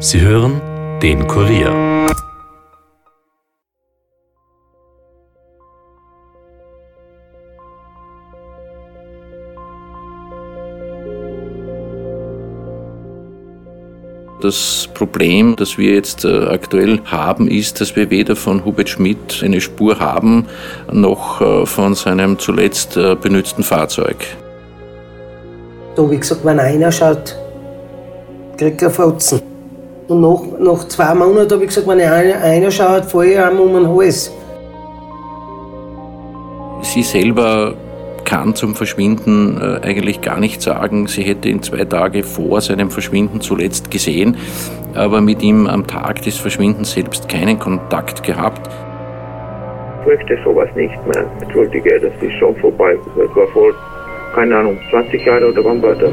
Sie hören den Kurier. Das Problem, das wir jetzt äh, aktuell haben, ist, dass wir weder von Hubert Schmidt eine Spur haben, noch äh, von seinem zuletzt äh, benützten Fahrzeug. Da ich gesagt, wenn einer schaut, kriegt er Fotzen. Und nach, nach zwei Monaten habe ich gesagt, wenn einer, einer schaut, fahre ich einem um den Hals. Sie selber kann zum Verschwinden äh, eigentlich gar nicht sagen. Sie hätte ihn zwei Tage vor seinem Verschwinden zuletzt gesehen, aber mit ihm am Tag des Verschwindens selbst keinen Kontakt gehabt. Ich möchte sowas nicht mehr. Entschuldige, das ist schon vorbei. Das war vor, keine Ahnung, 20 Jahren oder wann war das?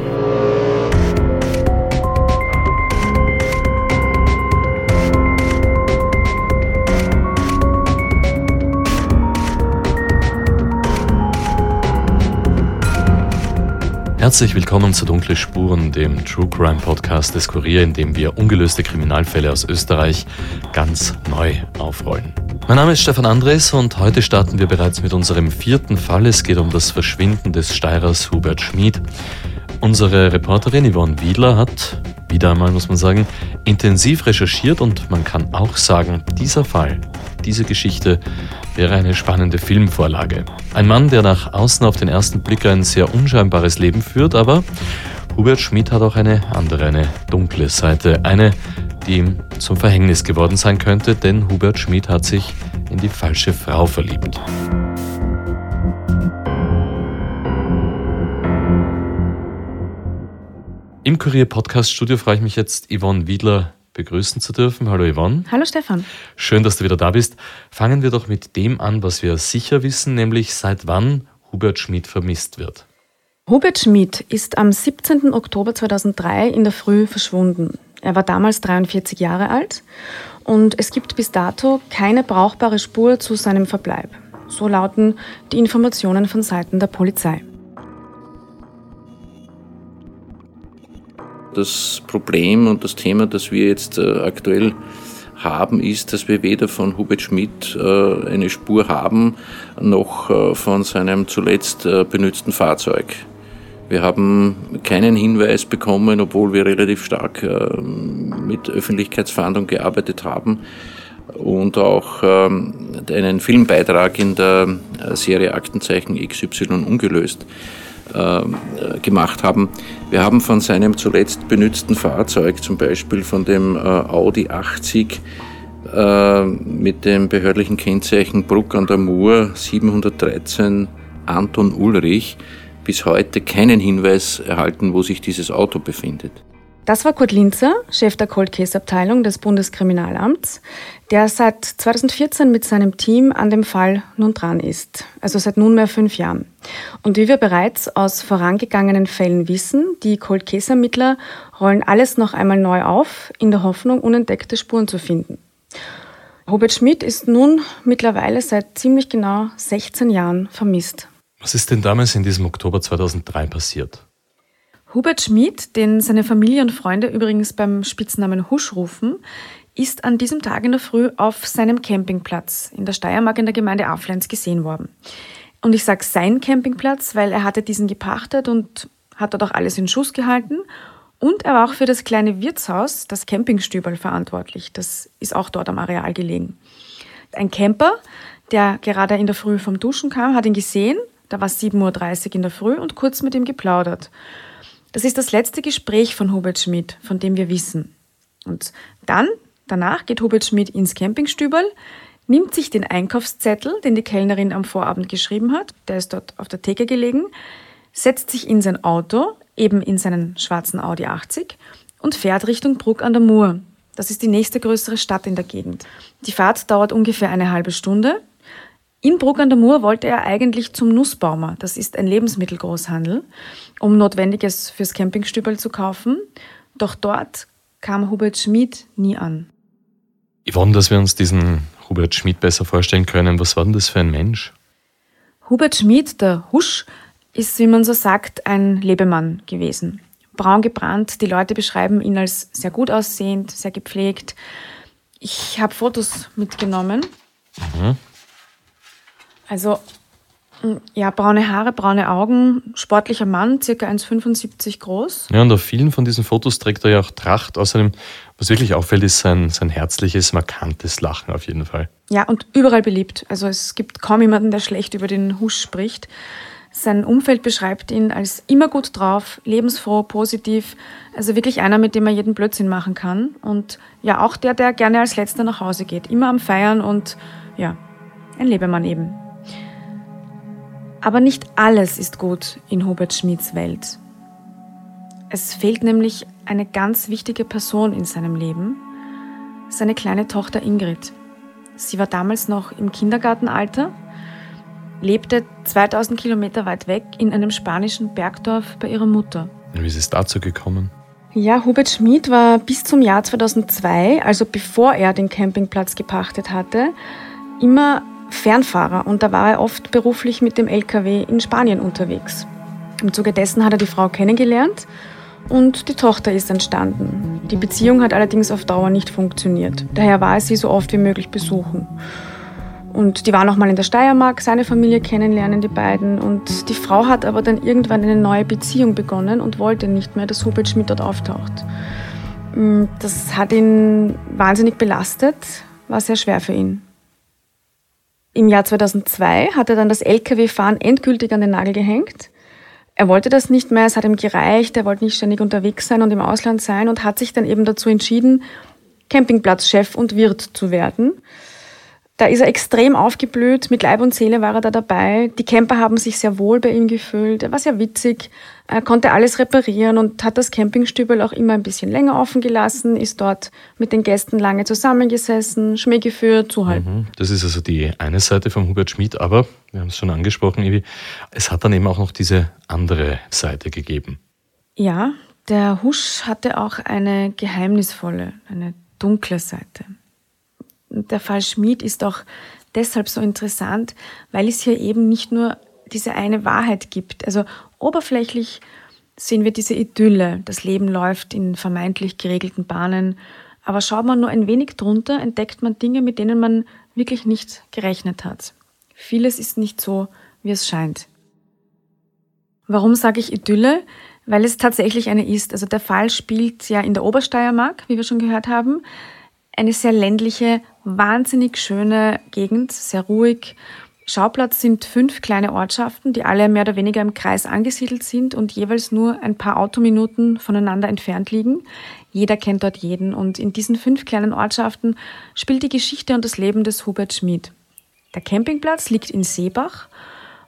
Herzlich willkommen zu Dunkle Spuren, dem True Crime Podcast des Kurier, in dem wir ungelöste Kriminalfälle aus Österreich ganz neu aufrollen. Mein Name ist Stefan Andres und heute starten wir bereits mit unserem vierten Fall. Es geht um das Verschwinden des Steirers Hubert Schmid. Unsere Reporterin Yvonne Wiedler hat, wieder einmal muss man sagen, intensiv recherchiert und man kann auch sagen, dieser Fall, diese Geschichte wäre eine spannende Filmvorlage. Ein Mann, der nach außen auf den ersten Blick ein sehr unscheinbares Leben führt, aber Hubert Schmid hat auch eine andere, eine dunkle Seite. Eine, die ihm zum Verhängnis geworden sein könnte, denn Hubert Schmid hat sich in die falsche Frau verliebt. Im Kurier Podcast Studio freue ich mich jetzt, Yvonne Wiedler begrüßen zu dürfen. Hallo Yvonne. Hallo Stefan. Schön, dass du wieder da bist. Fangen wir doch mit dem an, was wir sicher wissen, nämlich seit wann Hubert Schmid vermisst wird. Hubert Schmid ist am 17. Oktober 2003 in der Früh verschwunden. Er war damals 43 Jahre alt und es gibt bis dato keine brauchbare Spur zu seinem Verbleib. So lauten die Informationen von Seiten der Polizei. Das Problem und das Thema, das wir jetzt äh, aktuell haben, ist, dass wir weder von Hubert Schmidt äh, eine Spur haben, noch äh, von seinem zuletzt benützten Fahrzeug. Wir haben keinen Hinweis bekommen, obwohl wir relativ stark mit Öffentlichkeitsfahndung gearbeitet haben und auch ähm, einen Filmbeitrag in der Serie Aktenzeichen XY ungelöst gemacht haben. Wir haben von seinem zuletzt benützten Fahrzeug, zum Beispiel von dem äh, Audi 80 äh, mit dem behördlichen Kennzeichen Bruck an der Mur 713 Anton Ulrich, bis heute keinen Hinweis erhalten, wo sich dieses Auto befindet. Das war Kurt Linzer, Chef der Cold Case Abteilung des Bundeskriminalamts, der seit 2014 mit seinem Team an dem Fall nun dran ist, also seit nunmehr fünf Jahren. Und wie wir bereits aus vorangegangenen Fällen wissen, die Cold Case Ermittler rollen alles noch einmal neu auf, in der Hoffnung, unentdeckte Spuren zu finden. Hubert Schmidt ist nun mittlerweile seit ziemlich genau 16 Jahren vermisst. Was ist denn damals in diesem Oktober 2003 passiert? Hubert Schmid, den seine Familie und Freunde übrigens beim Spitznamen Husch rufen, ist an diesem Tag in der Früh auf seinem Campingplatz in der Steiermark in der Gemeinde Aflenz gesehen worden. Und ich sage sein Campingplatz, weil er hatte diesen gepachtet und hat dort auch alles in Schuss gehalten. Und er war auch für das kleine Wirtshaus, das Campingstübel, verantwortlich. Das ist auch dort am Areal gelegen. Ein Camper, der gerade in der Früh vom Duschen kam, hat ihn gesehen. Da war es 7.30 Uhr in der Früh und kurz mit ihm geplaudert. Das ist das letzte Gespräch von Hubert Schmidt, von dem wir wissen. Und dann, danach geht Hubert Schmidt ins Campingstüberl, nimmt sich den Einkaufszettel, den die Kellnerin am Vorabend geschrieben hat, der ist dort auf der Theke gelegen, setzt sich in sein Auto, eben in seinen schwarzen Audi 80 und fährt Richtung Bruck an der Mur. Das ist die nächste größere Stadt in der Gegend. Die Fahrt dauert ungefähr eine halbe Stunde. In Bruck an der Mur wollte er eigentlich zum Nussbaumer, das ist ein Lebensmittelgroßhandel, um Notwendiges fürs Campingstübel zu kaufen. Doch dort kam Hubert Schmid nie an. Yvonne, dass wir uns diesen Hubert Schmid besser vorstellen können, was war denn das für ein Mensch? Hubert Schmid, der Husch, ist, wie man so sagt, ein Lebemann gewesen. braun gebrannt. Die Leute beschreiben ihn als sehr gut aussehend, sehr gepflegt. Ich habe Fotos mitgenommen. Mhm. Also ja, braune Haare, braune Augen, sportlicher Mann, circa 1,75 groß. Ja, und auf vielen von diesen Fotos trägt er ja auch Tracht. Außerdem, was wirklich auffällt, ist sein, sein herzliches, markantes Lachen auf jeden Fall. Ja, und überall beliebt. Also es gibt kaum jemanden, der schlecht über den Husch spricht. Sein Umfeld beschreibt ihn als immer gut drauf, lebensfroh, positiv. Also wirklich einer, mit dem er jeden Blödsinn machen kann. Und ja, auch der, der gerne als Letzter nach Hause geht. Immer am Feiern und ja, ein Lebemann eben. Aber nicht alles ist gut in Hubert Schmieds Welt. Es fehlt nämlich eine ganz wichtige Person in seinem Leben, seine kleine Tochter Ingrid. Sie war damals noch im Kindergartenalter, lebte 2000 Kilometer weit weg in einem spanischen Bergdorf bei ihrer Mutter. Wie ist es dazu gekommen? Ja, Hubert Schmid war bis zum Jahr 2002, also bevor er den Campingplatz gepachtet hatte, immer Fernfahrer und da war er oft beruflich mit dem LKW in Spanien unterwegs. Im Zuge dessen hat er die Frau kennengelernt und die Tochter ist entstanden. Die Beziehung hat allerdings auf Dauer nicht funktioniert. Daher war er sie so oft wie möglich besuchen. Und die waren auch mal in der Steiermark, seine Familie kennenlernen, die beiden. Und die Frau hat aber dann irgendwann eine neue Beziehung begonnen und wollte nicht mehr, dass Hubert Schmidt dort auftaucht. Mm, das hat ihn wahnsinnig belastet, war sehr schwer für ihn. Im Jahr 2002 hat er dann das Lkw-Fahren endgültig an den Nagel gehängt. Er wollte das nicht mehr, es hat ihm gereicht, er wollte nicht ständig unterwegs sein und im Ausland sein und hat sich dann eben dazu entschieden, Campingplatzchef und Wirt zu werden. Da ist er extrem aufgeblüht, mit Leib und Seele war er da dabei. Die Camper haben sich sehr wohl bei ihm gefühlt. Er war sehr witzig, er konnte alles reparieren und hat das Campingstübel auch immer ein bisschen länger offen gelassen, ist dort mit den Gästen lange zusammengesessen, Schmäh geführt, zuhalten. Mhm. Das ist also die eine Seite von Hubert Schmid, aber wir haben es schon angesprochen, Evi, es hat dann eben auch noch diese andere Seite gegeben. Ja, der Husch hatte auch eine geheimnisvolle, eine dunkle Seite der Fall Schmid ist auch deshalb so interessant, weil es hier eben nicht nur diese eine Wahrheit gibt. Also oberflächlich sehen wir diese Idylle, das Leben läuft in vermeintlich geregelten Bahnen, aber schaut man nur ein wenig drunter, entdeckt man Dinge, mit denen man wirklich nicht gerechnet hat. Vieles ist nicht so, wie es scheint. Warum sage ich Idylle? Weil es tatsächlich eine ist. Also der Fall spielt ja in der Obersteiermark, wie wir schon gehört haben eine sehr ländliche, wahnsinnig schöne Gegend, sehr ruhig. Schauplatz sind fünf kleine Ortschaften, die alle mehr oder weniger im Kreis angesiedelt sind und jeweils nur ein paar Autominuten voneinander entfernt liegen. Jeder kennt dort jeden und in diesen fünf kleinen Ortschaften spielt die Geschichte und das Leben des Hubert Schmid. Der Campingplatz liegt in Seebach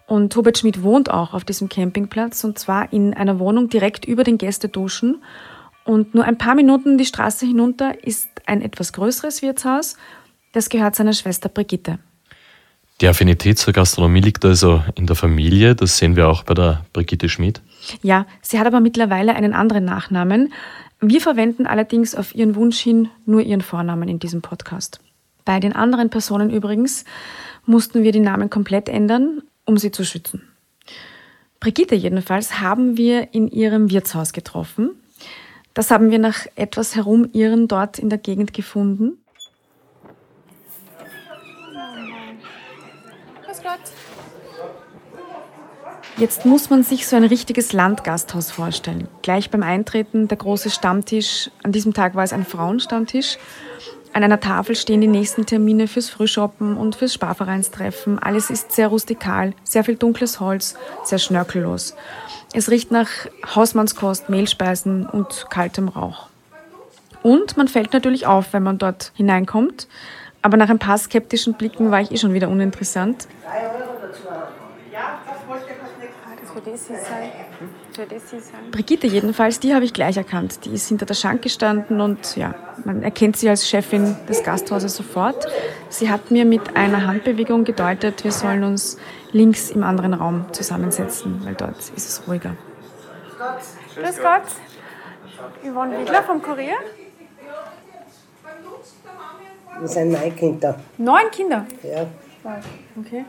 und Hubert Schmid wohnt auch auf diesem Campingplatz und zwar in einer Wohnung direkt über den Gästeduschen und nur ein paar Minuten die Straße hinunter ist ein etwas größeres Wirtshaus. Das gehört seiner Schwester Brigitte. Die Affinität zur Gastronomie liegt also in der Familie. Das sehen wir auch bei der Brigitte Schmid. Ja, sie hat aber mittlerweile einen anderen Nachnamen. Wir verwenden allerdings auf ihren Wunsch hin nur ihren Vornamen in diesem Podcast. Bei den anderen Personen übrigens mussten wir die Namen komplett ändern, um sie zu schützen. Brigitte jedenfalls haben wir in ihrem Wirtshaus getroffen. Das haben wir nach etwas Herumirren dort in der Gegend gefunden. Jetzt muss man sich so ein richtiges Landgasthaus vorstellen. Gleich beim Eintreten der große Stammtisch. An diesem Tag war es ein Frauenstammtisch. An einer Tafel stehen die nächsten Termine fürs Frühshoppen und fürs Sparvereinstreffen. Alles ist sehr rustikal, sehr viel dunkles Holz, sehr schnörkellos. Es riecht nach Hausmannskost, Mehlspeisen und kaltem Rauch. Und man fällt natürlich auf, wenn man dort hineinkommt. Aber nach ein paar skeptischen Blicken war ich eh schon wieder uninteressant. Brigitte jedenfalls, die habe ich gleich erkannt. Die ist hinter der Schrank gestanden und ja, man erkennt sie als Chefin des Gasthauses sofort. Sie hat mir mit einer Handbewegung gedeutet, wir sollen uns links im anderen Raum zusammensetzen, weil dort ist es ruhiger. Grüß Gott. Yvonne Wiedler vom Kurier. Wir sind neun Kinder. Neun Kinder? Ja. Okay.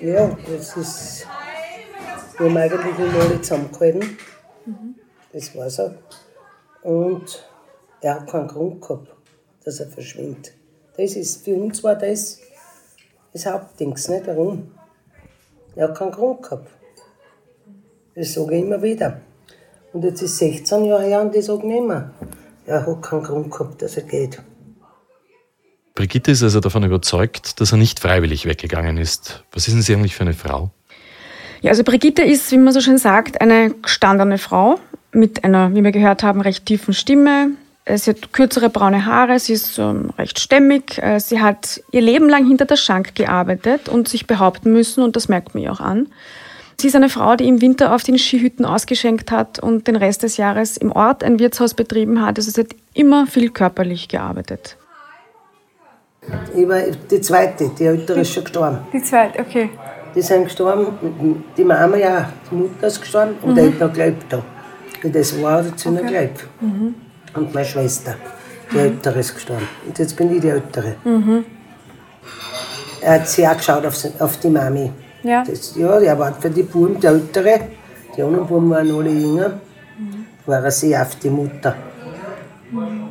Ja, das ist. Wir haben eigentlich immer alle zusammengehalten. Mhm. Das war so. Und er hat keinen Grund gehabt, dass er verschwindet. Das ist, für uns war das das Hauptdings, nicht? Warum? Er hat keinen Grund gehabt. Das sage ich immer wieder. Und jetzt ist 16 Jahre her und ich sage nicht mehr. Er hat keinen Grund gehabt, dass er geht. Brigitte ist also davon überzeugt, dass er nicht freiwillig weggegangen ist. Was ist denn sie eigentlich für eine Frau? Ja, also Brigitte ist, wie man so schön sagt, eine gestandene Frau mit einer, wie wir gehört haben, recht tiefen Stimme. Äh, sie hat kürzere braune Haare, sie ist ähm, recht stämmig. Äh, sie hat ihr Leben lang hinter der Schank gearbeitet und sich behaupten müssen und das merkt man ihr auch an. Sie ist eine Frau, die im Winter auf den Skihütten ausgeschenkt hat und den Rest des Jahres im Ort ein Wirtshaus betrieben hat. Also sie hat immer viel körperlich gearbeitet. Ich war die zweite, die ältere ist schon gestorben. Die zweite, okay. Die sind gestorben, die Mama ja, die Mutter ist gestorben und mhm. der hat noch gelebt da. Wie das war, sie okay. noch gelebt. Mhm. Und meine Schwester, die mhm. ältere ist gestorben. Und jetzt bin ich die ältere. Mhm. Er hat sehr geschaut auf, auf die Mami. Ja. Das, ja, er war für die Buben der ältere. Die anderen Buben waren alle jünger. Mhm. War er sehr auf die Mutter. Mhm.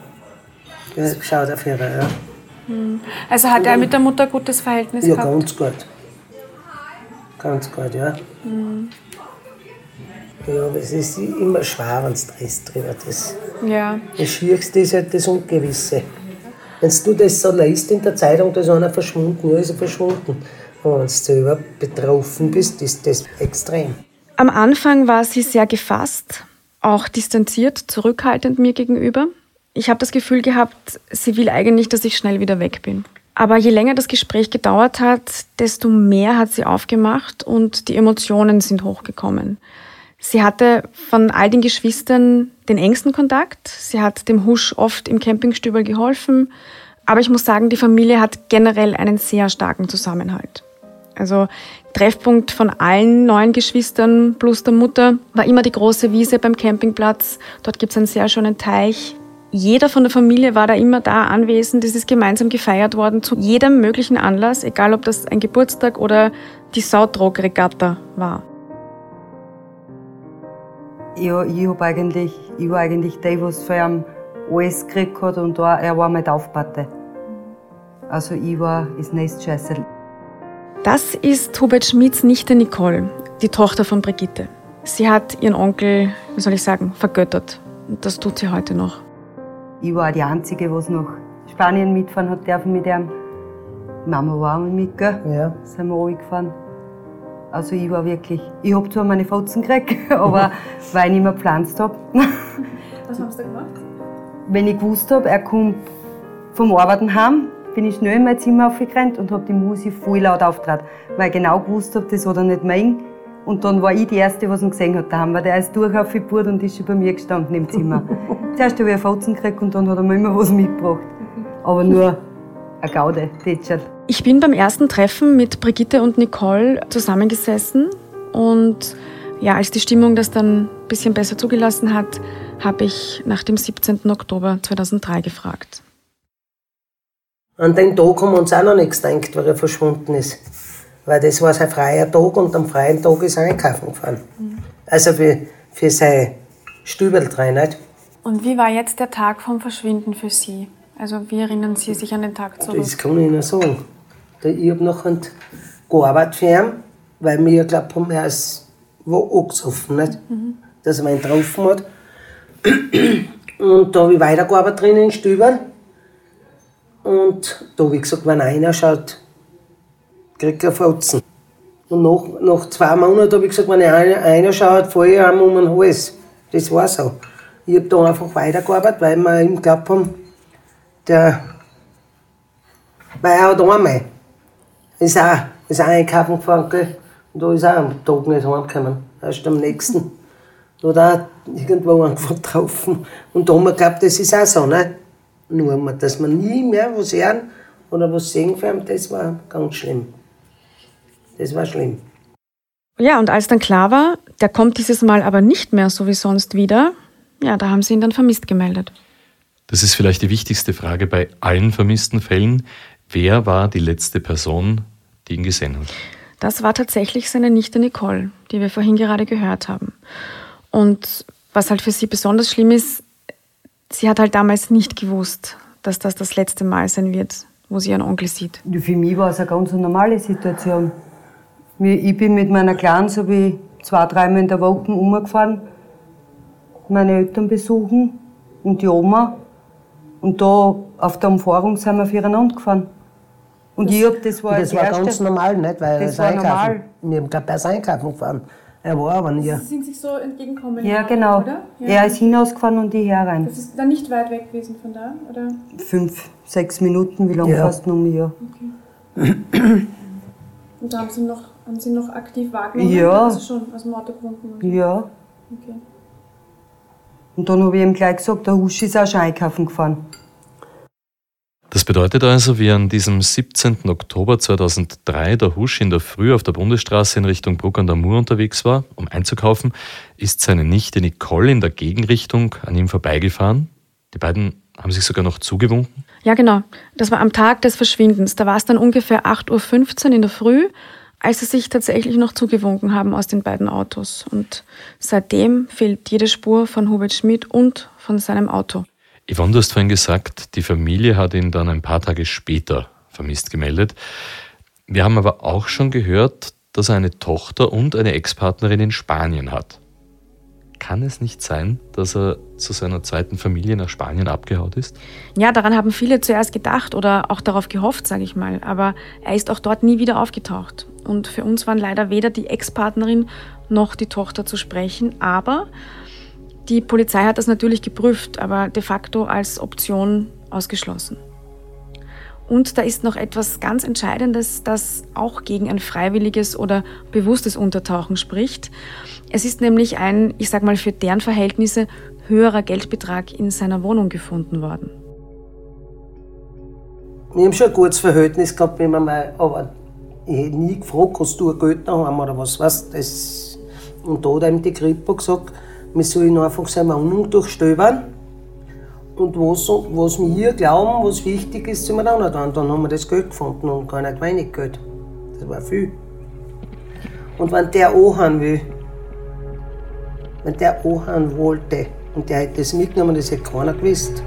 Er hat geschaut auf ihre, ja. Hm. Also hat er mit der Mutter ein gutes Verhältnis ja, gehabt? Ja, ganz gut. Ganz gut, ja. Mhm. Ja, aber es ist immer schwer, wenn es Stress drüber ist. Ja. Das Schwierigste ist halt das Ungewisse. Wenn du das so liest in der Zeitung, da ist einer verschwunden, ja, ist er verschwunden. Und wenn du selber betroffen bist, ist das extrem. Am Anfang war sie sehr gefasst, auch distanziert, zurückhaltend mir gegenüber. Ich habe das Gefühl gehabt, sie will eigentlich, dass ich schnell wieder weg bin. Aber je länger das Gespräch gedauert hat, desto mehr hat sie aufgemacht und die Emotionen sind hochgekommen. Sie hatte von all den Geschwistern den engsten Kontakt. Sie hat dem Husch oft im Campingstübel geholfen. Aber ich muss sagen, die Familie hat generell einen sehr starken Zusammenhalt. Also Treffpunkt von allen neun Geschwistern plus der Mutter war immer die große Wiese beim Campingplatz. Dort gibt es einen sehr schönen Teich jeder von der Familie war da immer da anwesend. Es ist gemeinsam gefeiert worden zu jedem möglichen Anlass, egal ob das ein Geburtstag oder die Sautrog-Regatta war. Ja, ich, hab eigentlich, ich war eigentlich der, was für ihn alles gekriegt hat und da, er war mein Taufpate. Also ich war das Nestscheißer. Das ist Hubert Schmids Nichte Nicole, die Tochter von Brigitte. Sie hat ihren Onkel, wie soll ich sagen, vergöttert. Und das tut sie heute noch. Ich war die Einzige, die nach Spanien mitfahren hat dürfen mit ihm. Mama war auch mit, gell? Ja. Sind wir alle gefahren. Also ich war wirklich, ich habe zwar meine Fotzen gekriegt, aber weil ich nicht mehr gepflanzt habe. Was haben Sie da gemacht? Wenn ich gewusst habe, er kommt vom Arbeiten heim, bin ich schnell in mein Zimmer aufgerannt und habe die Musik voll laut aufgetragen, weil ich genau gewusst habe, das hat er nicht mein. Und dann war ich die Erste, die ihn gesehen hat. Da haben wir der ist durch auf die Bord und ist schon bei mir gestanden im Zimmer. Zuerst habe ich einen Fotzen gekriegt und dann hat er mir immer was mitgebracht. Aber nur eine Gaude, Tätschert. Ich bin beim ersten Treffen mit Brigitte und Nicole zusammengesessen und ja, als die Stimmung das dann ein bisschen besser zugelassen hat, habe ich nach dem 17. Oktober 2003 gefragt. An den Tag haben wir uns auch noch nichts gedacht, weil er verschwunden ist. Weil das war sein freier Tag und am freien Tag ist er einkaufen gefahren. Mhm. Also für, für sein Stübel nicht? Und wie war jetzt der Tag vom Verschwinden für Sie? Also wie erinnern Sie sich an den Tag zurück? Das kann ich Ihnen sagen. Ich habe nachher gearbeitet für ihn, weil wir geglaubt haben, er ist wo angesoffen, nicht? Mhm. dass er mich getroffen hat. Und da habe ich weitergearbeitet drin in Stübern. Und da habe ich gesagt, wenn einer schaut, kriegt er Fotzen. Und nach, nach zwei Monaten habe ich gesagt, wenn einer, einer schaut, fahre ich einem um den Hals. Das war so. Ich habe da einfach weitergearbeitet, weil wir ihm geglaubt haben, der, weil er hat einmal, ist auch, ist auch einkaufen gefahren, gell? und da ist auch am Tag nicht heimgekommen, erst am nächsten. Da hat er irgendwo einfach getroffen. Und da haben wir geglaubt, das ist auch so, ne? Nur, dass man nie mehr was hören oder was sehen kann, das war ganz schlimm. Das war schlimm. Ja, und als dann klar war, der kommt dieses Mal aber nicht mehr so wie sonst wieder, ja, da haben sie ihn dann vermisst gemeldet. Das ist vielleicht die wichtigste Frage bei allen vermissten Fällen. Wer war die letzte Person, die ihn gesehen hat? Das war tatsächlich seine Nichte Nicole, die wir vorhin gerade gehört haben. Und Was halt für sie besonders schlimm ist, sie hat halt damals nicht gewusst, dass das das letzte Mal sein wird, wo sie ihren Onkel sieht. Für mich war es eine ganz normale Situation. Ich bin mit meiner Kleinen so wie zwei, dreimal in der Woche umgefahren, meine Eltern besuchen und die Oma. Und da auf der Umfahrung sind wir füreinander gefahren. Und das, ich hab, das war, das war erste, ganz normal, nicht? Weil das war normal. Wir haben gerade beim Einkaufen gefahren. Er war aber nie. Sie sind sich so entgegengekommen, Ja, genau. oder? Ja. Er ist hinausgefahren und ich herein. Das ist dann nicht weit weg gewesen von da, oder? Fünf, sechs Minuten, wie lange Ja. fast noch mehr? Und da haben Sie noch, haben Sie noch aktiv wahrgenommen? Ja. Also schon aus dem Auto gewunken? und- Ja. Okay. Und dann habe ich ihm gleich gesagt, der Husch ist auch schon einkaufen gefahren. Das bedeutet also, wie an diesem 17. Oktober 2003 der Husch in der Früh auf der Bundesstraße in Richtung Bruck an der Mur unterwegs war, um einzukaufen, ist seine Nichte Nicole in der Gegenrichtung an ihm vorbeigefahren. Die beiden haben sich sogar noch zugewunken. Ja, genau. Das war am Tag des Verschwindens. Da war es dann ungefähr 8.15 Uhr in der Früh, als sie sich tatsächlich noch zugewunken haben aus den beiden Autos. Und seitdem fehlt jede Spur von Hubert Schmidt und von seinem Auto. Yvonne, du hast vorhin gesagt, die Familie hat ihn dann ein paar Tage später vermisst gemeldet. Wir haben aber auch schon gehört, dass er eine Tochter und eine Ex-Partnerin in Spanien hat. Kann es nicht sein, dass er zu seiner zweiten Familie nach Spanien abgehaut ist? Ja, daran haben viele zuerst gedacht oder auch darauf gehofft, sage ich mal. Aber er ist auch dort nie wieder aufgetaucht. Und für uns waren leider weder die Ex-Partnerin noch die Tochter zu sprechen. Aber die Polizei hat das natürlich geprüft, aber de facto als Option ausgeschlossen. Und da ist noch etwas ganz Entscheidendes, das auch gegen ein freiwilliges oder bewusstes Untertauchen spricht. Es ist nämlich ein, ich sag mal, für deren Verhältnisse höherer Geldbetrag in seiner Wohnung gefunden worden. Wir haben schon ein gutes Verhältnis gehabt, wenn man mal, aber ich hätte nie gefragt, hast du ein Geld daheim oder was weißt das Und da hat ihm die Kripo gesagt, wir sollen einfach seine Wohnung durchstöbern. Und was, was wir glauben, was wichtig ist, sind wir dann nicht an. Dann haben wir das Geld gefunden und gar nicht wenig Geld. Das war viel. Und wenn der anhauen will, wenn der anhauen wollte und der hätte das mitgenommen, das hätte keiner gewusst.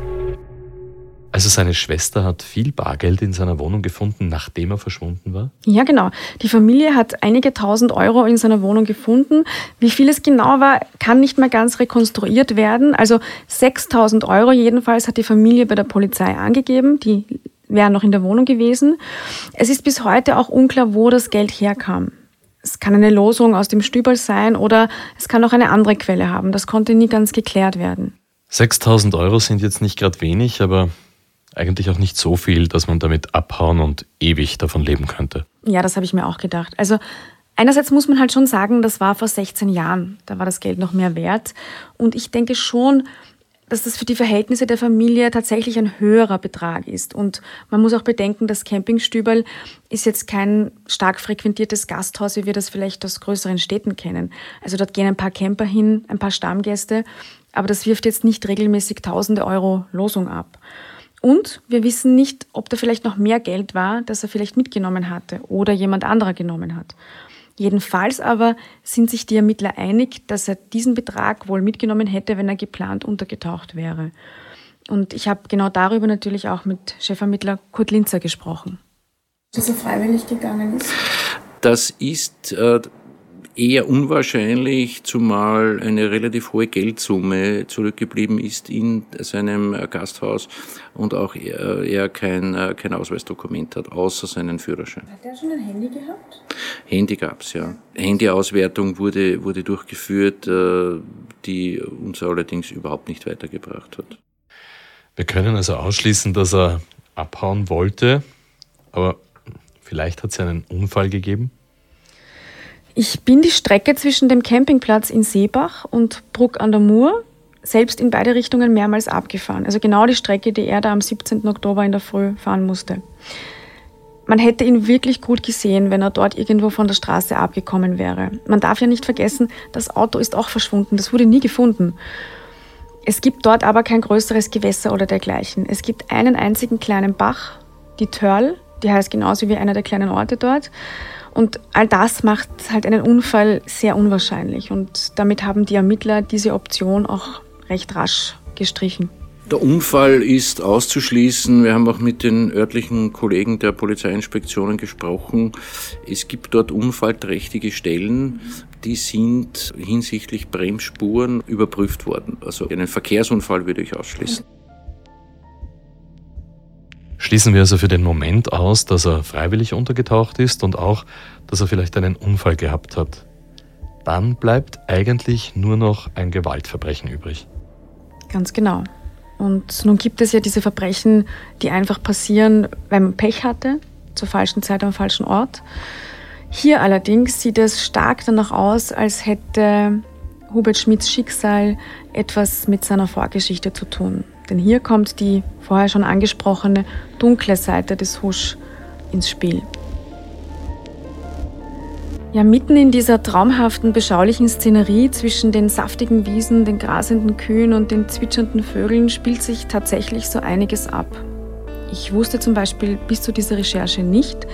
Also seine Schwester hat viel Bargeld in seiner Wohnung gefunden, nachdem er verschwunden war? Ja, genau. Die Familie hat einige tausend Euro in seiner Wohnung gefunden. Wie viel es genau war, kann nicht mehr ganz rekonstruiert werden. Also 6000 Euro jedenfalls hat die Familie bei der Polizei angegeben. Die wären noch in der Wohnung gewesen. Es ist bis heute auch unklar, wo das Geld herkam. Es kann eine Losung aus dem Stübel sein oder es kann auch eine andere Quelle haben. Das konnte nie ganz geklärt werden. 6000 Euro sind jetzt nicht gerade wenig, aber eigentlich auch nicht so viel, dass man damit abhauen und ewig davon leben könnte. Ja, das habe ich mir auch gedacht. Also einerseits muss man halt schon sagen, das war vor 16 Jahren. Da war das Geld noch mehr wert. Und ich denke schon, dass das für die Verhältnisse der Familie tatsächlich ein höherer Betrag ist. Und man muss auch bedenken, das Campingstüberl ist jetzt kein stark frequentiertes Gasthaus, wie wir das vielleicht aus größeren Städten kennen. Also dort gehen ein paar Camper hin, ein paar Stammgäste, aber das wirft jetzt nicht regelmäßig tausende Euro Losung ab. Und wir wissen nicht, ob da vielleicht noch mehr Geld war, das er vielleicht mitgenommen hatte oder jemand anderer genommen hat. Jedenfalls aber sind sich die Ermittler einig, dass er diesen Betrag wohl mitgenommen hätte, wenn er geplant untergetaucht wäre. Und ich habe genau darüber natürlich auch mit Chefermittler Kurt Linzer gesprochen. Dass er freiwillig gegangen ist? Das ist äh, eher unwahrscheinlich, zumal eine relativ hohe Geldsumme zurückgeblieben ist in seinem äh, Gasthaus und auch er, er kein, äh, kein Ausweisdokument hat, außer seinen Führerschein. Hat er schon ein Handy gehabt? Handy gab's ja. Handyauswertung wurde, wurde durchgeführt, äh, die uns allerdings überhaupt nicht weitergebracht hat. Wir können also ausschließen, dass er abhauen wollte, aber vielleicht hat es ja einen Unfall gegeben. Ich bin die Strecke zwischen dem Campingplatz in Seebach und Bruck an der Mur selbst in beide Richtungen mehrmals abgefahren. Also genau die Strecke, die er da am 17. Oktober in der Früh fahren musste. Man hätte ihn wirklich gut gesehen, wenn er dort irgendwo von der Straße abgekommen wäre. Man darf ja nicht vergessen, das Auto ist auch verschwunden. Das wurde nie gefunden. Es gibt dort aber kein größeres Gewässer oder dergleichen. Es gibt einen einzigen kleinen Bach, die Törl, die heißt genauso wie einer der kleinen Orte dort. Und all das macht halt einen Unfall sehr unwahrscheinlich. Und damit haben die Ermittler diese Option auch recht rasch gestrichen. Der Unfall ist auszuschließen. Wir haben auch mit den örtlichen Kollegen der Polizeiinspektionen gesprochen. Es gibt dort unfallträchtige Stellen, die sind hinsichtlich Bremsspuren überprüft worden. Also einen Verkehrsunfall würde ich ausschließen. Schließen wir also für den Moment aus, dass er freiwillig untergetaucht ist und auch, dass er vielleicht einen Unfall gehabt hat. Dann bleibt eigentlich nur noch ein Gewaltverbrechen übrig. Ganz genau. Und nun gibt es ja diese Verbrechen, die einfach passieren, weil man Pech hatte, zur falschen Zeit am falschen Ort. Hier allerdings sieht es stark danach aus, als hätte Hubert Schmidts Schicksal etwas mit seiner Vorgeschichte zu tun. Denn hier kommt die vorher schon angesprochene dunkle Seite des Husch ins Spiel. Ja, mitten in dieser traumhaften, beschaulichen Szenerie zwischen den saftigen Wiesen, den grasenden Kühen und den zwitschernden Vögeln spielt sich tatsächlich so einiges ab. Ich wusste zum Beispiel bis zu dieser Recherche nicht,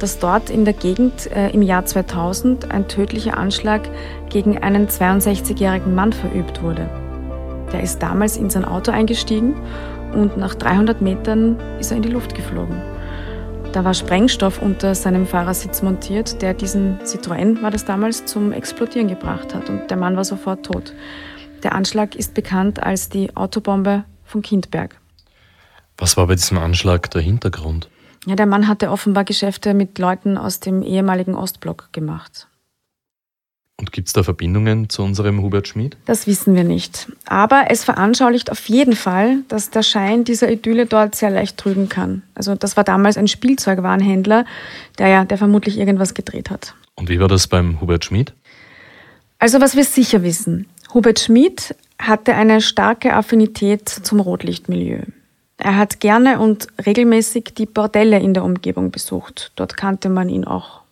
dass dort in der Gegend äh, im Jahr 2000 ein tödlicher Anschlag gegen einen 62-jährigen Mann verübt wurde. Der ist damals in sein Auto eingestiegen und nach 300 Metern ist er in die Luft geflogen. Da war Sprengstoff unter seinem Fahrersitz montiert, der diesen Citroën, war das damals, zum Explodieren gebracht hat. Und der Mann war sofort tot. Der Anschlag ist bekannt als die Autobombe von Kindberg. Was war bei diesem Anschlag der Hintergrund? Ja, der Mann hatte offenbar Geschäfte mit Leuten aus dem ehemaligen Ostblock gemacht. Und gibt es da Verbindungen zu unserem Hubert Schmid? Das wissen wir nicht. Aber es veranschaulicht auf jeden Fall, dass der Schein dieser Idylle dort sehr leicht trügen kann. Also das war damals ein Spielzeugwarenhändler, der ja, der vermutlich irgendwas gedreht hat. Und wie war das beim Hubert Schmid? Also was wir sicher wissen, Hubert Schmid hatte eine starke Affinität zum Rotlichtmilieu. Er hat gerne und regelmäßig die Bordelle in der Umgebung besucht. Dort kannte man ihn auch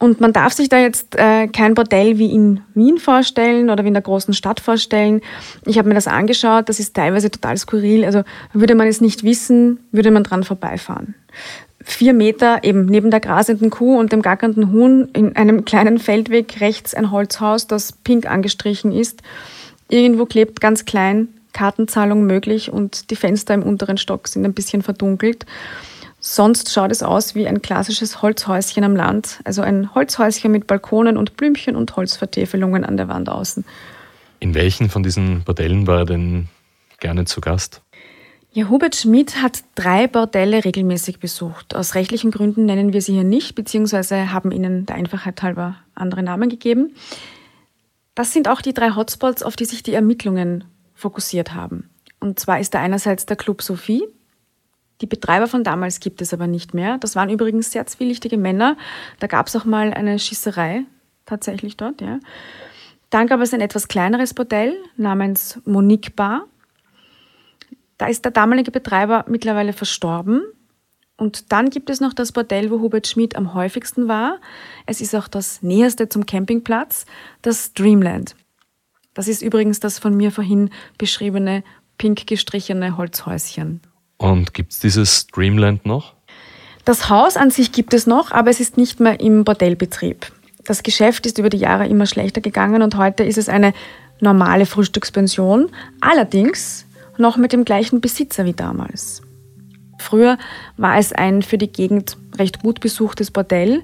und man darf sich da jetzt äh, kein Bordell wie in Wien vorstellen oder wie in der großen Stadt vorstellen. Ich habe mir das angeschaut, das ist teilweise total skurril. Also würde man es nicht wissen, würde man dran vorbeifahren. Vier Meter eben neben der grasenden Kuh und dem gackernden Huhn in einem kleinen Feldweg rechts ein Holzhaus, das pink angestrichen ist. Irgendwo klebt ganz klein Kartenzahlung möglich und die Fenster im unteren Stock sind ein bisschen verdunkelt. Sonst schaut es aus wie ein klassisches Holzhäuschen am Land, also ein Holzhäuschen mit Balkonen und Blümchen und Holzvertäfelungen an der Wand außen. In welchen von diesen Bordellen war er denn gerne zu Gast? Ja, Hubert Schmidt hat drei Bordelle regelmäßig besucht. Aus rechtlichen Gründen nennen wir sie hier nicht, beziehungsweise haben ihnen der Einfachheit halber andere Namen gegeben. Das sind auch die drei Hotspots, auf die sich die Ermittlungen fokussiert haben. Und zwar ist da einerseits der Club Sophie, die Betreiber von damals gibt es aber nicht mehr. Das waren übrigens sehr zwielichtige Männer. Da gab es auch mal eine Schießerei tatsächlich dort. Ja. Dann gab es ein etwas kleineres Bordell namens Monique Bar. Da ist der damalige Betreiber mittlerweile verstorben. Und dann gibt es noch das Bordell, wo Hubert Schmid am häufigsten war. Es ist auch das näherste zum Campingplatz, das Dreamland. Das ist übrigens das von mir vorhin beschriebene pink gestrichene Holzhäuschen. Und gibt es dieses Dreamland noch? Das Haus an sich gibt es noch, aber es ist nicht mehr im Bordellbetrieb. Das Geschäft ist über die Jahre immer schlechter gegangen und heute ist es eine normale Frühstückspension, allerdings noch mit dem gleichen Besitzer wie damals. Früher war es ein für die Gegend recht gut besuchtes Bordell,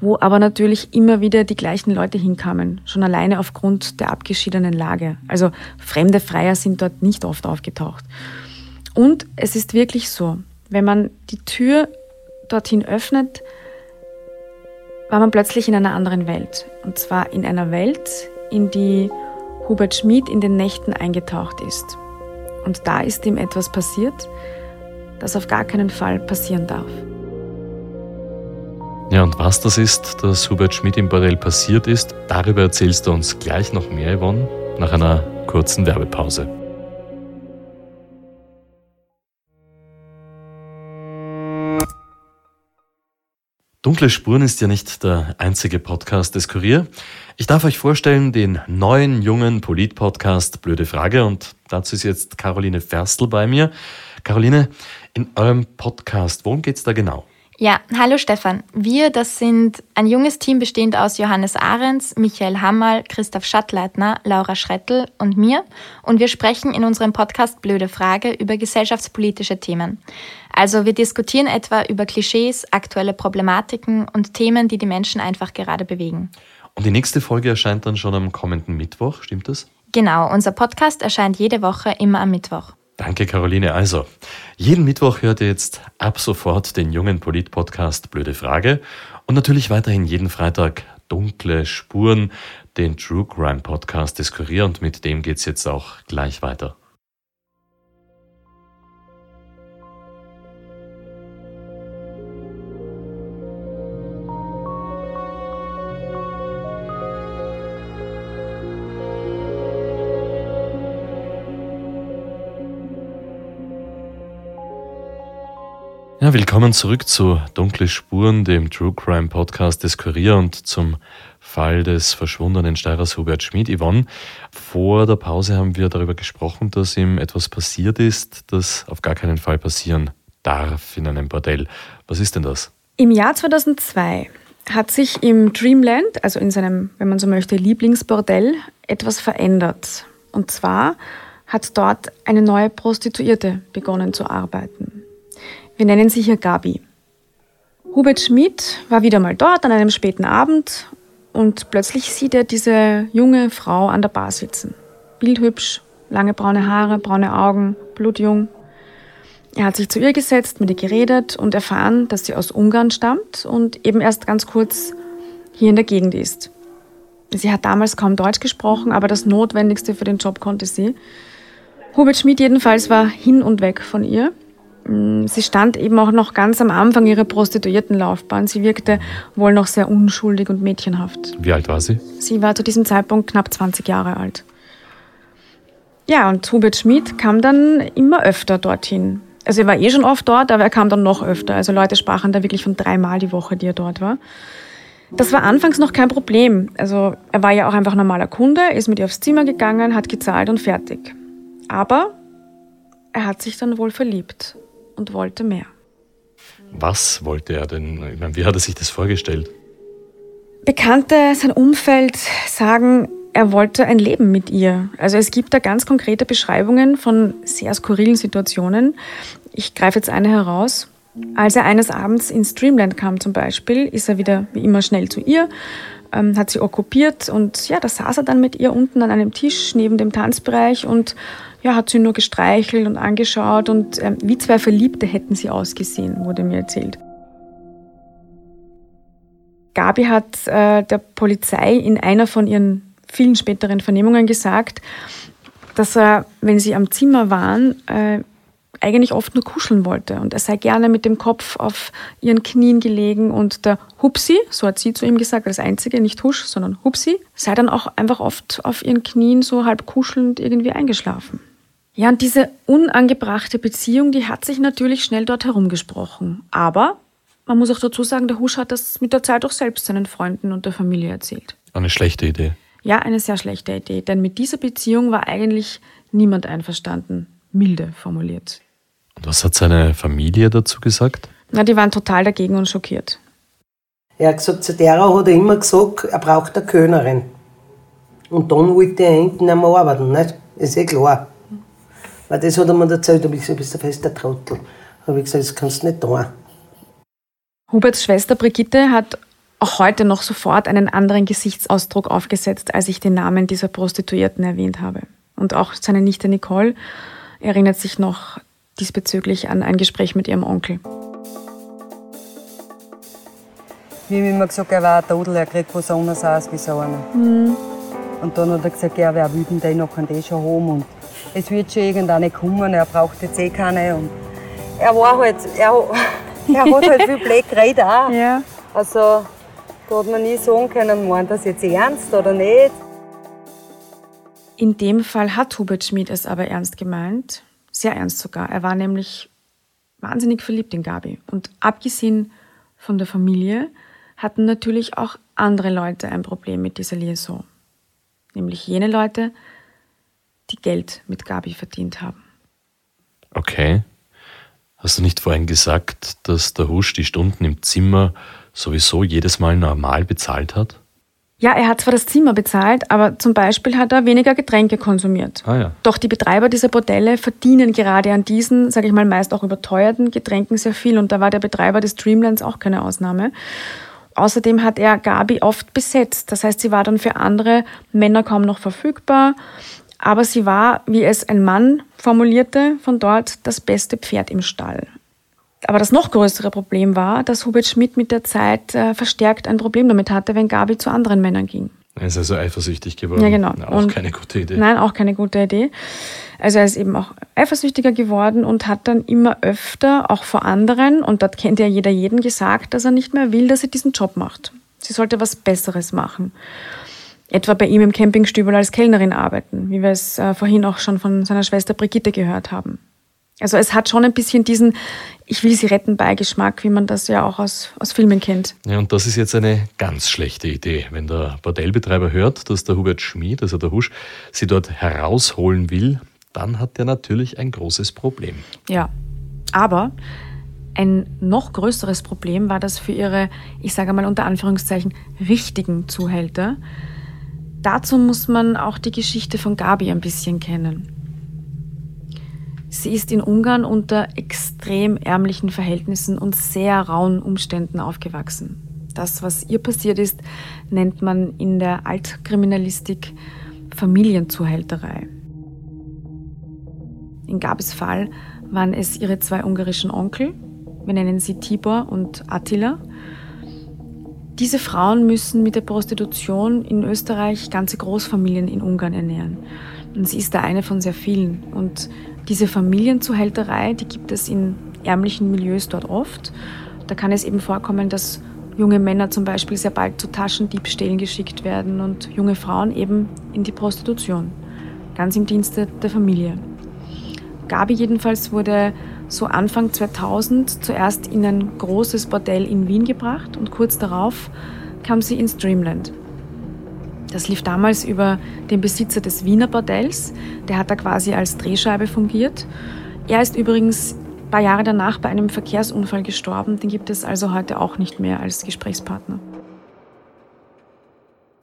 wo aber natürlich immer wieder die gleichen Leute hinkamen, schon alleine aufgrund der abgeschiedenen Lage. Also fremde Freier sind dort nicht oft aufgetaucht. Und es ist wirklich so, wenn man die Tür dorthin öffnet, war man plötzlich in einer anderen Welt. Und zwar in einer Welt, in die Hubert Schmid in den Nächten eingetaucht ist. Und da ist ihm etwas passiert, das auf gar keinen Fall passieren darf. Ja, und was das ist, dass Hubert Schmid im Bordell passiert ist, darüber erzählst du uns gleich noch mehr, Yvonne, nach einer kurzen Werbepause. Dunkle Spuren ist ja nicht der einzige Podcast des Kurier. Ich darf euch vorstellen den neuen jungen Polit-Podcast Blöde Frage und dazu ist jetzt Caroline Ferstl bei mir. Caroline, in eurem Podcast, worum geht's da genau? Ja, hallo Stefan. Wir, das sind ein junges Team bestehend aus Johannes Ahrens, Michael Hammerl, Christoph Schattleitner, Laura Schrettel und mir. Und wir sprechen in unserem Podcast Blöde Frage über gesellschaftspolitische Themen. Also wir diskutieren etwa über Klischees, aktuelle Problematiken und Themen, die die Menschen einfach gerade bewegen. Und die nächste Folge erscheint dann schon am kommenden Mittwoch, stimmt das? Genau, unser Podcast erscheint jede Woche immer am Mittwoch. Danke, Caroline. Also, jeden Mittwoch hört ihr jetzt ab sofort den jungen Polit-Podcast Blöde Frage und natürlich weiterhin jeden Freitag Dunkle Spuren, den True Crime Podcast des Kurier und mit dem geht's jetzt auch gleich weiter. Willkommen zurück zu Dunkle Spuren, dem True Crime Podcast des Kurier und zum Fall des verschwundenen Steirers Hubert Schmid. Yvonne, vor der Pause haben wir darüber gesprochen, dass ihm etwas passiert ist, das auf gar keinen Fall passieren darf in einem Bordell. Was ist denn das? Im Jahr 2002 hat sich im Dreamland, also in seinem, wenn man so möchte, Lieblingsbordell, etwas verändert. Und zwar hat dort eine neue Prostituierte begonnen zu arbeiten. Wir nennen sie hier Gabi. Hubert Schmidt war wieder mal dort an einem späten Abend und plötzlich sieht er diese junge Frau an der Bar sitzen. Bildhübsch, lange braune Haare, braune Augen, blutjung. Er hat sich zu ihr gesetzt, mit ihr geredet und erfahren, dass sie aus Ungarn stammt und eben erst ganz kurz hier in der Gegend ist. Sie hat damals kaum Deutsch gesprochen, aber das Notwendigste für den Job konnte sie. Hubert Schmidt jedenfalls war hin und weg von ihr. Mm, sie stand eben auch noch ganz am Anfang ihrer Prostituiertenlaufbahn. Sie wirkte wohl noch sehr unschuldig und mädchenhaft. Wie alt war sie? Sie war zu diesem Zeitpunkt knapp 20 Jahre alt. Ja, und Hubert Schmid kam dann immer öfter dorthin. Also er war eh schon oft dort, aber er kam dann noch öfter. Also Leute sprachen da wirklich von dreimal die Woche, die er dort war. Das war anfangs noch kein Problem. Also er war ja auch einfach normaler Kunde, ist mit ihr aufs Zimmer gegangen, hat gezahlt und fertig. Aber er hat sich dann wohl verliebt und wollte mehr. Was wollte er denn? Meine, wie hat er sich das vorgestellt? Bekannte, sein Umfeld sagen, er wollte ein Leben mit ihr. Also es gibt da ganz konkrete Beschreibungen von sehr skurrilen Situationen. Ich greife jetzt eine heraus. Als er eines Abends ins Dreamland kam zum Beispiel, ist er wieder wie immer schnell zu ihr, ähm, hat sie okkupiert und ja, da saß er dann mit ihr unten an einem Tisch neben dem Tanzbereich und ja, hat sie nur gestreichelt und angeschaut und äh, wie zwei Verliebte hätten sie ausgesehen, wurde mir erzählt. Gabi hat äh, der Polizei in einer von ihren vielen späteren Vernehmungen gesagt, dass er, wenn sie am Zimmer waren, äh, eigentlich oft nur kuscheln wollte und er sei gerne mit dem Kopf auf ihren Knien gelegen und der Hupsi, so hat sie zu ihm gesagt, als einzige, nicht Husch, sondern Hupsi, sei dann auch einfach oft auf ihren Knien so halb kuschelnd irgendwie eingeschlafen. Ja, und diese unangebrachte Beziehung, die hat sich natürlich schnell dort herumgesprochen. Aber man muss auch dazu sagen, der Husch hat das mit der Zeit auch selbst seinen Freunden und der Familie erzählt. Eine schlechte Idee. Ja, eine sehr schlechte Idee, denn mit dieser Beziehung war eigentlich niemand einverstanden, milde formuliert. Und was hat seine Familie dazu gesagt? Na, die waren total dagegen und schockiert. Er hat gesagt, zu der hat er immer gesagt, er braucht eine Könnerin. Und dann wollte er hinten einmal arbeiten, nicht? Ist eh klar. Weil das hat er mir erzählt, habe ich gesagt, du bist ein fester Trottel. Habe ich gesagt, das kannst du nicht tun. Huberts Schwester Brigitte hat auch heute noch sofort einen anderen Gesichtsausdruck aufgesetzt, als ich den Namen dieser Prostituierten erwähnt habe. Und auch seine Nichte Nicole erinnert sich noch diesbezüglich an ein Gespräch mit ihrem Onkel. Wie ihm immer gesagt, er war ein Todel, er kriegt was anderes aus wie so einer. Mhm. Und dann hat er gesagt, ja, wer will denn den noch an den schon haben? Und es wird schon irgendeine kommen, er braucht jetzt eh keine. Und er war halt, er, er hat halt viel Black geredet auch. Ja. Also da hat man nie sagen können, meint das jetzt ernst oder nicht. In dem Fall hat Hubert Schmid es aber ernst gemeint. Sehr ernst sogar. Er war nämlich wahnsinnig verliebt in Gabi. Und abgesehen von der Familie hatten natürlich auch andere Leute ein Problem mit dieser Liaison. Nämlich jene Leute, die Geld mit Gabi verdient haben. Okay. Hast du nicht vorhin gesagt, dass der Husch die Stunden im Zimmer sowieso jedes Mal normal bezahlt hat? Ja, er hat zwar das Zimmer bezahlt, aber zum Beispiel hat er weniger Getränke konsumiert. Ah ja. Doch die Betreiber dieser Bordelle verdienen gerade an diesen, sage ich mal, meist auch überteuerten Getränken sehr viel. Und da war der Betreiber des Dreamlands auch keine Ausnahme. Außerdem hat er Gabi oft besetzt. Das heißt, sie war dann für andere Männer kaum noch verfügbar. Aber sie war, wie es ein Mann formulierte, von dort das beste Pferd im Stall. Aber das noch größere Problem war, dass Hubert Schmidt mit der Zeit äh, verstärkt ein Problem damit hatte, wenn Gabi zu anderen Männern ging. Er ist also eifersüchtig geworden. Ja, genau. Auch Und- keine gute Idee. Nein, auch keine gute Idee. Also er ist eben auch eifersüchtiger geworden und hat dann immer öfter, auch vor anderen, und dort kennt ja jeder jeden, gesagt, dass er nicht mehr will, dass sie diesen Job macht. Sie sollte was Besseres machen. Etwa bei ihm im Campingstübel als Kellnerin arbeiten, wie wir es äh, vorhin auch schon von seiner Schwester Brigitte gehört haben. Also es hat schon ein bisschen diesen Ich will sie retten Beigeschmack, wie man das ja auch aus, aus Filmen kennt. Ja, und das ist jetzt eine ganz schlechte Idee. Wenn der Bordellbetreiber hört, dass der Hubert Schmid, also der Husch, sie dort herausholen will, dann hat er natürlich ein großes Problem. Ja, aber ein noch größeres Problem war das für ihre, ich sage mal unter Anführungszeichen, richtigen Zuhälter. Dazu muss man auch die Geschichte von Gabi ein bisschen kennen. Sie ist in Ungarn unter extrem ärmlichen Verhältnissen und sehr rauen Umständen aufgewachsen. Das, was ihr passiert ist, nennt man in der Altkriminalistik Familienzuhälterei. In Gabis Fall waren es ihre zwei ungarischen Onkel, wir nennen sie Tibor und Attila. Diese Frauen müssen mit der Prostitution in Österreich ganze Großfamilien in Ungarn ernähren. Und sie ist da eine von sehr vielen. Und diese Familienzuhälterei, die gibt es in ärmlichen Milieus dort oft. Da kann es eben vorkommen, dass junge Männer zum Beispiel sehr bald zu Taschendiebstählen geschickt werden und junge Frauen eben in die Prostitution. Ganz im Dienste der Familie. Gabi jedenfalls wurde so Anfang 2000 zuerst in ein großes Bordell in Wien gebracht und kurz darauf kam sie ins Dreamland. Das lief damals über den Besitzer des Wiener Bordells, der hat da quasi als Drehscheibe fungiert. Er ist übrigens ein paar Jahre danach bei einem Verkehrsunfall gestorben, den gibt es also heute auch nicht mehr als Gesprächspartner.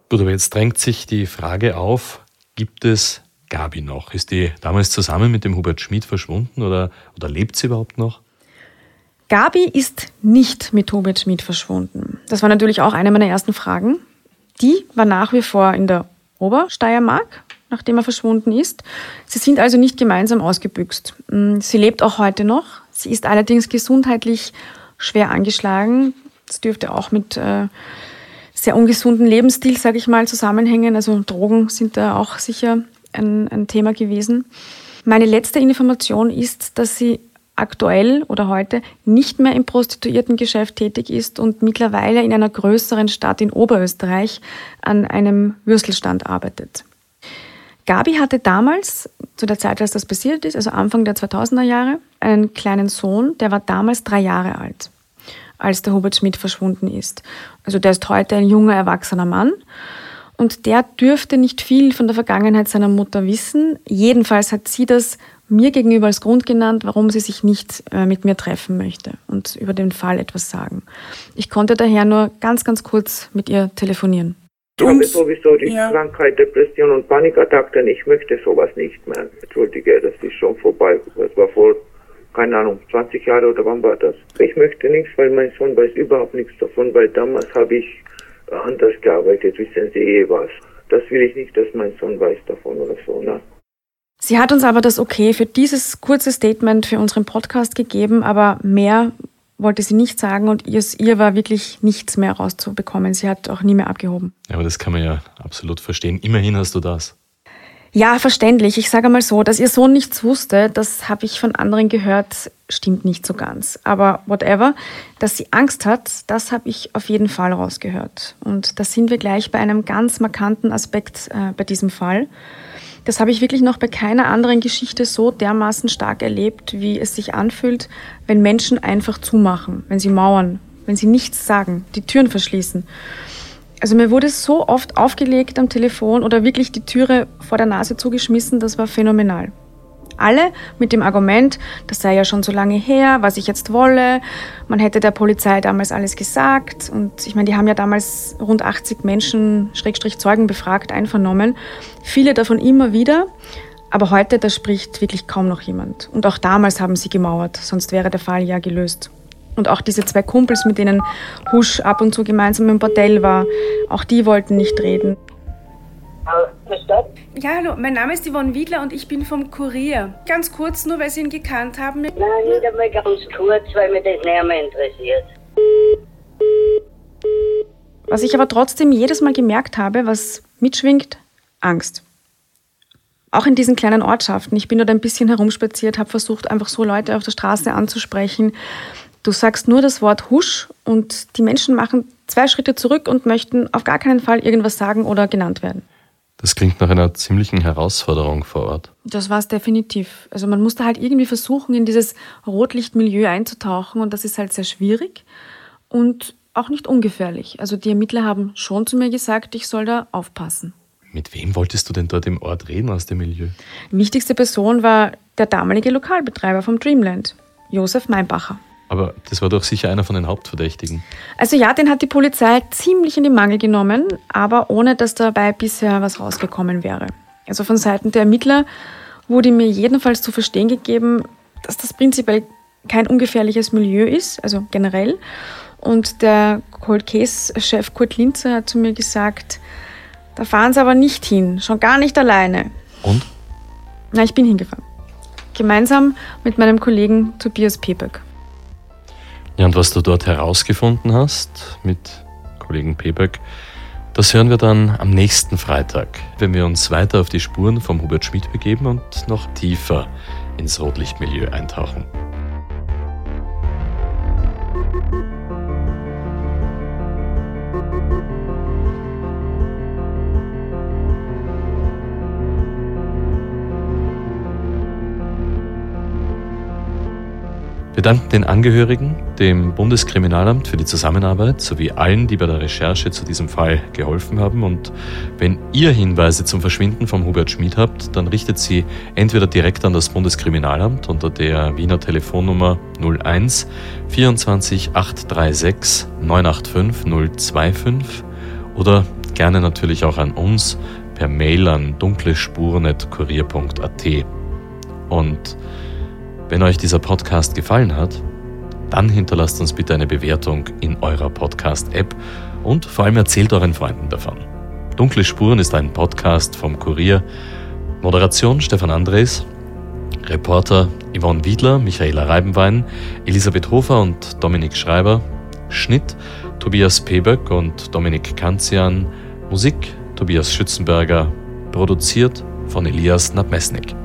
Gut, aber jetzt drängt sich die Frage auf, gibt es Gabi noch? Ist die damals zusammen mit dem Hubert Schmid verschwunden oder, oder lebt sie überhaupt noch? Gabi ist nicht mit Hubert Schmid verschwunden. Das war natürlich auch eine meiner ersten Fragen. Die war nach wie vor in der Obersteiermark, nachdem er verschwunden ist. Sie sind also nicht gemeinsam ausgebüxt. Mm, Sie lebt auch heute noch. Sie ist allerdings gesundheitlich schwer angeschlagen. Das dürfte auch mit äh, sehr ungesunden Lebensstil, sage ich mal, zusammenhängen. Also Drogen sind da auch sicher ein, ein Thema gewesen. Meine letzte Information ist, dass sie aktuell oder heute nicht mehr im Prostituiertengeschäft tätig ist und mittlerweile in einer größeren Stadt in Oberösterreich an einem Würstelstand arbeitet. Gabi hatte damals, zu der Zeit, als das passiert ist, also Anfang der 2000er Jahre, einen kleinen Sohn, der war damals drei Jahre alt, als der Hubert Schmidt verschwunden ist. Also der ist heute ein junger, erwachsener Mann. Und der dürfte nicht viel von der Vergangenheit seiner Mutter wissen. Jedenfalls hat sie das mir gegenüber als Grund genannt, warum sie sich nicht äh, mit mir treffen möchte und über den Fall etwas sagen. Ich konnte daher nur ganz, ganz kurz mit ihr telefonieren. Ich habe sowieso die Krankheit, Depression und Panikattacken. Ich möchte sowas nicht mehr. Entschuldige, das ist schon vorbei. Das war vor, keine Ahnung, 20 Jahre oder wann war das? Ich möchte nichts, weil mein Sohn weiß überhaupt nichts davon, weil damals habe ich anders gearbeitet, wissen Sie eh was. Das will ich nicht, dass mein Sohn weiß davon oder so, ne? Sie hat uns aber das Okay für dieses kurze Statement für unseren Podcast gegeben, aber mehr wollte sie nicht sagen und ihr, ihr war wirklich nichts mehr rauszubekommen. Sie hat auch nie mehr abgehoben. Ja, aber das kann man ja absolut verstehen. Immerhin hast du das. Ja, verständlich. Ich sage mal so, dass ihr Sohn nichts wusste, das habe ich von anderen gehört, stimmt nicht so ganz. Aber whatever, dass sie Angst hat, das habe ich auf jeden Fall rausgehört. Und da sind wir gleich bei einem ganz markanten Aspekt äh, bei diesem Fall. Das habe ich wirklich noch bei keiner anderen Geschichte so dermaßen stark erlebt, wie es sich anfühlt, wenn Menschen einfach zumachen, wenn sie mauern, wenn sie nichts sagen, die Türen verschließen. Also mir wurde so oft aufgelegt am Telefon oder wirklich die Türe vor der Nase zugeschmissen, das war phänomenal. Alle mit dem Argument, das sei ja schon so lange her, was ich jetzt wolle. Man hätte der Polizei damals alles gesagt. Und ich meine, die haben ja damals rund 80 Menschen, Schrägstrich Zeugen befragt, einvernommen. Viele davon immer wieder. Aber heute, da spricht wirklich kaum noch jemand. Und auch damals haben sie gemauert, sonst wäre der Fall ja gelöst. Und auch diese zwei Kumpels, mit denen Husch ab und zu gemeinsam im Bordell war, auch die wollten nicht reden. Ja, hallo, mein Name ist Yvonne Wiedler und ich bin vom Kurier. Ganz kurz, nur weil Sie ihn gekannt haben. Nein, nicht einmal ganz kurz, weil mich das näher mehr interessiert. Was ich aber trotzdem jedes Mal gemerkt habe, was mitschwingt, Angst. Auch in diesen kleinen Ortschaften. Ich bin dort ein bisschen herumspaziert, habe versucht, einfach so Leute auf der Straße anzusprechen. Du sagst nur das Wort Husch und die Menschen machen zwei Schritte zurück und möchten auf gar keinen Fall irgendwas sagen oder genannt werden. Das klingt nach einer ziemlichen Herausforderung vor Ort. Das war es definitiv. Also man musste halt irgendwie versuchen, in dieses Rotlichtmilieu einzutauchen und das ist halt sehr schwierig und auch nicht ungefährlich. Also die Ermittler haben schon zu mir gesagt, ich soll da aufpassen. Mit wem wolltest du denn dort im Ort reden aus dem Milieu? Die wichtigste Person war der damalige Lokalbetreiber vom Dreamland, Josef Meinbacher. Aber das war doch sicher einer von den Hauptverdächtigen. Also ja, den hat die Polizei ziemlich in die Mangel genommen, aber ohne dass dabei bisher was rausgekommen wäre. Also von Seiten der Ermittler wurde mir jedenfalls zu verstehen gegeben, dass das prinzipiell kein ungefährliches Milieu ist, also generell. Und der Cold Case-Chef Kurt Linzer hat zu mir gesagt, da fahren sie aber nicht hin, schon gar nicht alleine. Und? Na, ich bin hingefahren. Gemeinsam mit meinem Kollegen Tobias Pepek. Ja, und was du dort herausgefunden hast mit Kollegen Pebeck, das hören wir dann am nächsten Freitag, wenn wir uns weiter auf die Spuren vom Hubert Schmidt begeben und noch tiefer ins Rotlichtmilieu eintauchen. Wir danken den Angehörigen, dem Bundeskriminalamt für die Zusammenarbeit sowie allen, die bei der Recherche zu diesem Fall geholfen haben. Und wenn ihr Hinweise zum Verschwinden von Hubert Schmid habt, dann richtet sie entweder direkt an das Bundeskriminalamt unter der Wiener Telefonnummer 01 24 836 985 025 oder gerne natürlich auch an uns per Mail an dunklespuren.kurier.at. Und wenn euch dieser Podcast gefallen hat, dann hinterlasst uns bitte eine Bewertung in eurer Podcast-App und vor allem erzählt euren Freunden davon. Dunkle Spuren ist ein Podcast vom Kurier. Moderation Stefan Andres, Reporter Yvonne Wiedler, Michaela Reibenwein, Elisabeth Hofer und Dominik Schreiber, Schnitt Tobias Pebeck und Dominik Kanzian, Musik Tobias Schützenberger, produziert von Elias Nabmesnik.